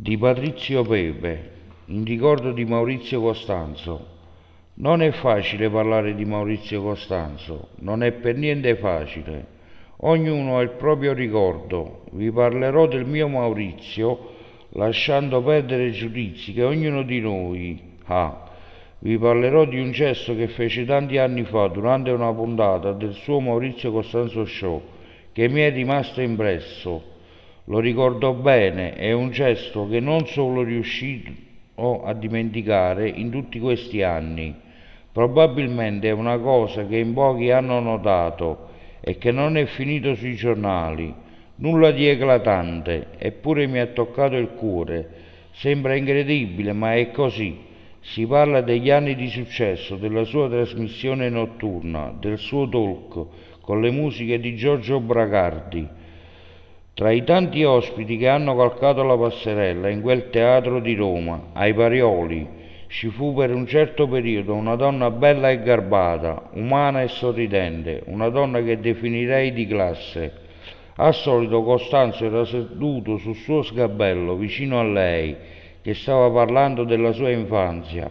di Patrizio Pepe, in ricordo di Maurizio Costanzo. Non è facile parlare di Maurizio Costanzo, non è per niente facile. Ognuno ha il proprio ricordo. Vi parlerò del mio Maurizio, lasciando perdere i giudizi che ognuno di noi ha. Vi parlerò di un gesto che fece tanti anni fa durante una puntata del suo Maurizio Costanzo Show, che mi è rimasto impresso lo ricordo bene, è un gesto che non solo riuscito a dimenticare in tutti questi anni. Probabilmente è una cosa che in pochi hanno notato e che non è finito sui giornali. Nulla di eclatante, eppure mi ha toccato il cuore. Sembra incredibile, ma è così. Si parla degli anni di successo, della sua trasmissione notturna, del suo talk, con le musiche di Giorgio Bracardi tra i tanti ospiti che hanno calcato la passerella in quel teatro di Roma, ai Parioli, ci fu per un certo periodo una donna bella e garbata, umana e sorridente, una donna che definirei di classe. Al solito Costanzo era seduto sul suo sgabello vicino a lei, che stava parlando della sua infanzia.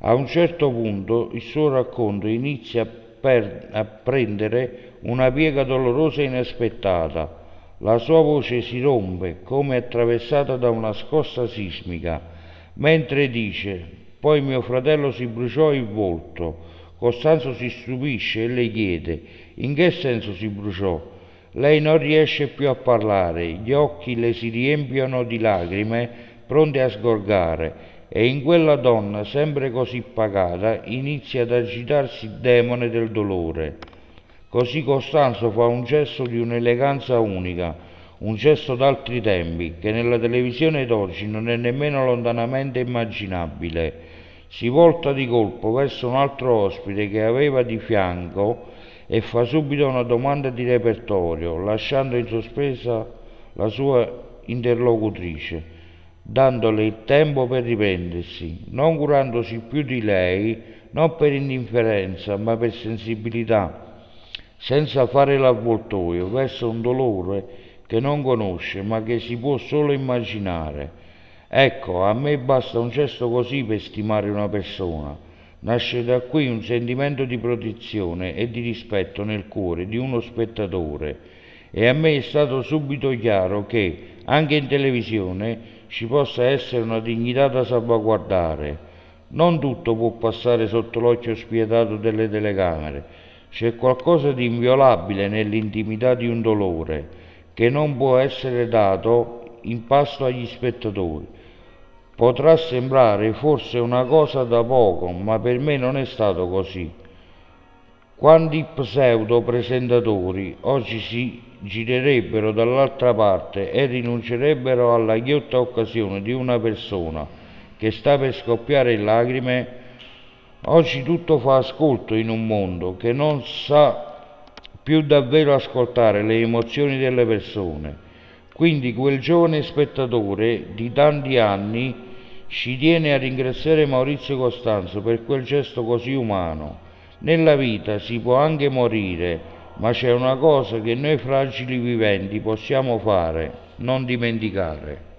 A un certo punto il suo racconto inizia per, a prendere una piega dolorosa e inaspettata la sua voce si rompe come attraversata da una scossa sismica, mentre dice poi mio fratello si bruciò il volto. Costanzo si stupisce e le chiede in che senso si bruciò. Lei non riesce più a parlare, gli occhi le si riempiono di lacrime pronte a sgorgare e in quella donna, sempre così pagata, inizia ad agitarsi il demone del dolore. Così Costanzo fa un gesto di un'eleganza unica, un gesto d'altri tempi, che nella televisione d'oggi non è nemmeno lontanamente immaginabile. Si volta di colpo verso un altro ospite che aveva di fianco e fa subito una domanda di repertorio, lasciando in sospesa la sua interlocutrice, dandole il tempo per riprendersi, non curandosi più di lei, non per indifferenza, ma per sensibilità senza fare l'avvoltoio verso un dolore che non conosce ma che si può solo immaginare. Ecco, a me basta un gesto così per stimare una persona. Nasce da qui un sentimento di protezione e di rispetto nel cuore di uno spettatore e a me è stato subito chiaro che anche in televisione ci possa essere una dignità da salvaguardare. Non tutto può passare sotto l'occhio spietato delle telecamere c'è qualcosa di inviolabile nell'intimità di un dolore che non può essere dato in pasto agli spettatori. Potrà sembrare forse una cosa da poco, ma per me non è stato così. Quanti pseudo presentatori oggi si girerebbero dall'altra parte e rinuncerebbero alla ghiotta occasione di una persona che sta per scoppiare in lacrime Oggi tutto fa ascolto in un mondo che non sa più davvero ascoltare le emozioni delle persone. Quindi quel giovane spettatore di tanti anni ci tiene a ringraziare Maurizio Costanzo per quel gesto così umano. Nella vita si può anche morire, ma c'è una cosa che noi fragili viventi possiamo fare, non dimenticare.